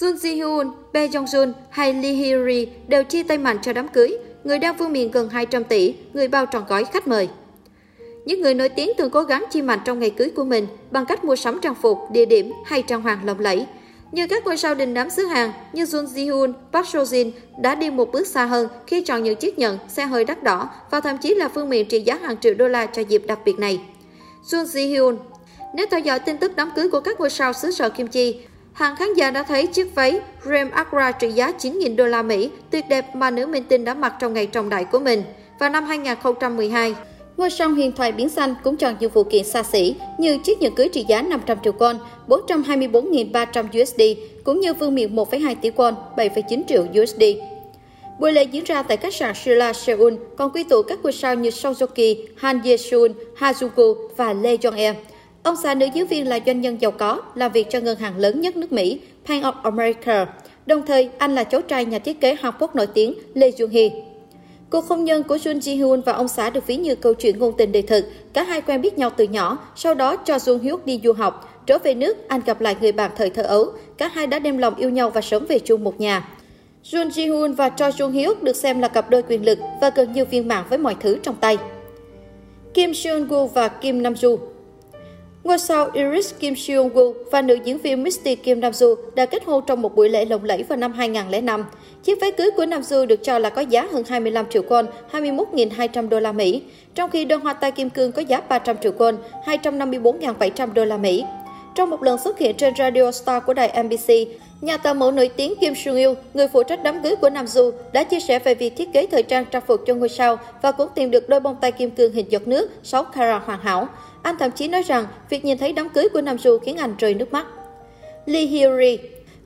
Sun Ji-hyun, Bae Jong-jun hay Lee Hee-ri đều chia tay mạnh cho đám cưới. Người đang vương miệng gần 200 tỷ, người bao trọn gói khách mời. Những người nổi tiếng thường cố gắng chi mạnh trong ngày cưới của mình bằng cách mua sắm trang phục, địa điểm hay trang hoàng lộng lẫy. Như các ngôi sao đình đám xứ Hàn như Jun Ji-hyun, Park Seo-jin đã đi một bước xa hơn khi chọn những chiếc nhẫn, xe hơi đắt đỏ và thậm chí là phương miện trị giá hàng triệu đô la cho dịp đặc biệt này. Jun Ji-hyun Nếu theo dõi tin tức đám cưới của các ngôi sao xứ sở Kim Chi, hàng khán giả đã thấy chiếc váy Rem Agra trị giá 9.000 đô la Mỹ tuyệt đẹp mà nữ minh tinh đã mặc trong ngày trọng đại của mình vào năm 2012. Ngôi sao huyền thoại biển xanh cũng chọn nhiều phụ kiện xa xỉ như chiếc nhẫn cưới trị giá 500 triệu won, 424.300 USD, cũng như vương miện 1,2 tỷ won, 7,9 triệu USD. Buổi lễ diễn ra tại khách sạn Shilla Seoul, còn quy tụ các ngôi sao như Song Joong Ki, Han Ye Sun, Ha Jung Gu và Lee Jong E. Ông xã nữ giáo viên là doanh nhân giàu có, làm việc cho ngân hàng lớn nhất nước Mỹ, Bank of America. Đồng thời, anh là cháu trai nhà thiết kế Hàn Quốc nổi tiếng Lee Jung Hee. Cuộc hôn nhân của Jun Ji Hyun và ông xã được ví như câu chuyện ngôn tình đời thực. Cả hai quen biết nhau từ nhỏ, sau đó cho Jun Hyuk đi du học. Trở về nước, anh gặp lại người bạn thời thơ ấu. Cả hai đã đem lòng yêu nhau và sống về chung một nhà. Jun Ji Hyun và Cho Jung Hyuk được xem là cặp đôi quyền lực và gần như viên mãn với mọi thứ trong tay. Kim Seon Gu và Kim Nam Joo Ngôi sao Iris Kim Seung Woo và nữ diễn viên Misty Kim Nam Joo đã kết hôn trong một buổi lễ lộng lẫy vào năm 2005. Chiếc váy cưới của Nam Joo được cho là có giá hơn 25 triệu won, 21.200 đô la Mỹ, trong khi đơn hoa tai kim cương có giá 300 triệu won, 254.700 đô la Mỹ. Trong một lần xuất hiện trên Radio Star của đài NBC, nhà tạo mẫu nổi tiếng Kim Sung Il, người phụ trách đám cưới của Nam Du, đã chia sẻ về việc thiết kế thời trang trang phục cho ngôi sao và cũng tìm được đôi bông tai kim cương hình giọt nước 6 carat hoàn hảo. Anh thậm chí nói rằng việc nhìn thấy đám cưới của Nam Du khiến anh rơi nước mắt. Lee Hyori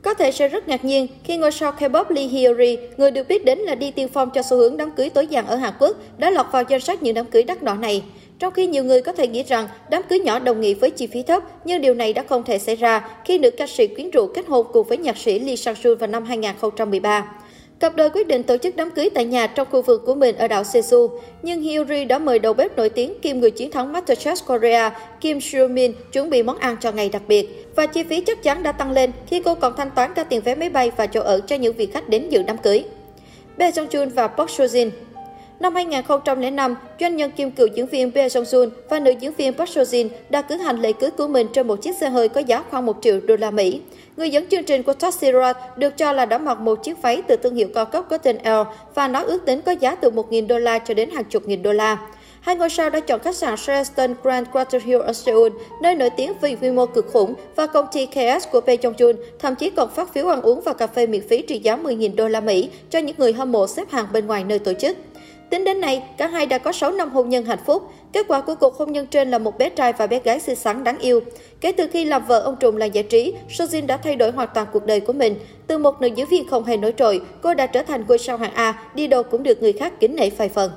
có thể sẽ rất ngạc nhiên khi ngôi sao K-pop Lee Hyori, người được biết đến là đi tiên phong cho xu hướng đám cưới tối giản ở Hàn Quốc, đã lọt vào danh sách những đám cưới đắt đỏ này. Trong khi nhiều người có thể nghĩ rằng đám cưới nhỏ đồng nghĩa với chi phí thấp, nhưng điều này đã không thể xảy ra khi nữ ca sĩ quyến rũ kết hôn cùng với nhạc sĩ Lee Sang-sun vào năm 2013. Cặp đôi quyết định tổ chức đám cưới tại nhà trong khu vườn của mình ở đảo Jeju, nhưng Hyori đã mời đầu bếp nổi tiếng kim người chiến thắng MasterChef Korea Kim Seo-min chuẩn bị món ăn cho ngày đặc biệt. Và chi phí chắc chắn đã tăng lên khi cô còn thanh toán cả tiền vé máy bay và chỗ ở cho những vị khách đến dự đám cưới. Bae Jong Jun và Park Seo-jin Năm 2005, doanh nhân kim cựu diễn viên Bae Jong-sun và nữ diễn viên Park Seo-jin đã cử hành lễ cưới của mình trên một chiếc xe hơi có giá khoảng 1 triệu đô la Mỹ. Người dẫn chương trình của Taxi Road được cho là đã mặc một chiếc váy từ thương hiệu cao cấp có tên L và nó ước tính có giá từ 1.000 đô la cho đến hàng chục nghìn đô la. Hai ngôi sao đã chọn khách sạn Sheraton Grand Quarter Hill ở Seoul, nơi nổi tiếng vì quy mô cực khủng, và công ty KS của Bae Jong Jun thậm chí còn phát phiếu ăn uống và cà phê miễn phí trị giá 10.000 đô la Mỹ cho những người hâm mộ xếp hàng bên ngoài nơi tổ chức. Tính đến nay, cả hai đã có 6 năm hôn nhân hạnh phúc. Kết quả của cuộc hôn nhân trên là một bé trai và bé gái xinh xắn đáng yêu. Kể từ khi làm vợ ông trùm làng giải trí, Sojin đã thay đổi hoàn toàn cuộc đời của mình. Từ một nữ diễn viên không hề nổi trội, cô đã trở thành ngôi sao hạng A, đi đâu cũng được người khác kính nể phai phần.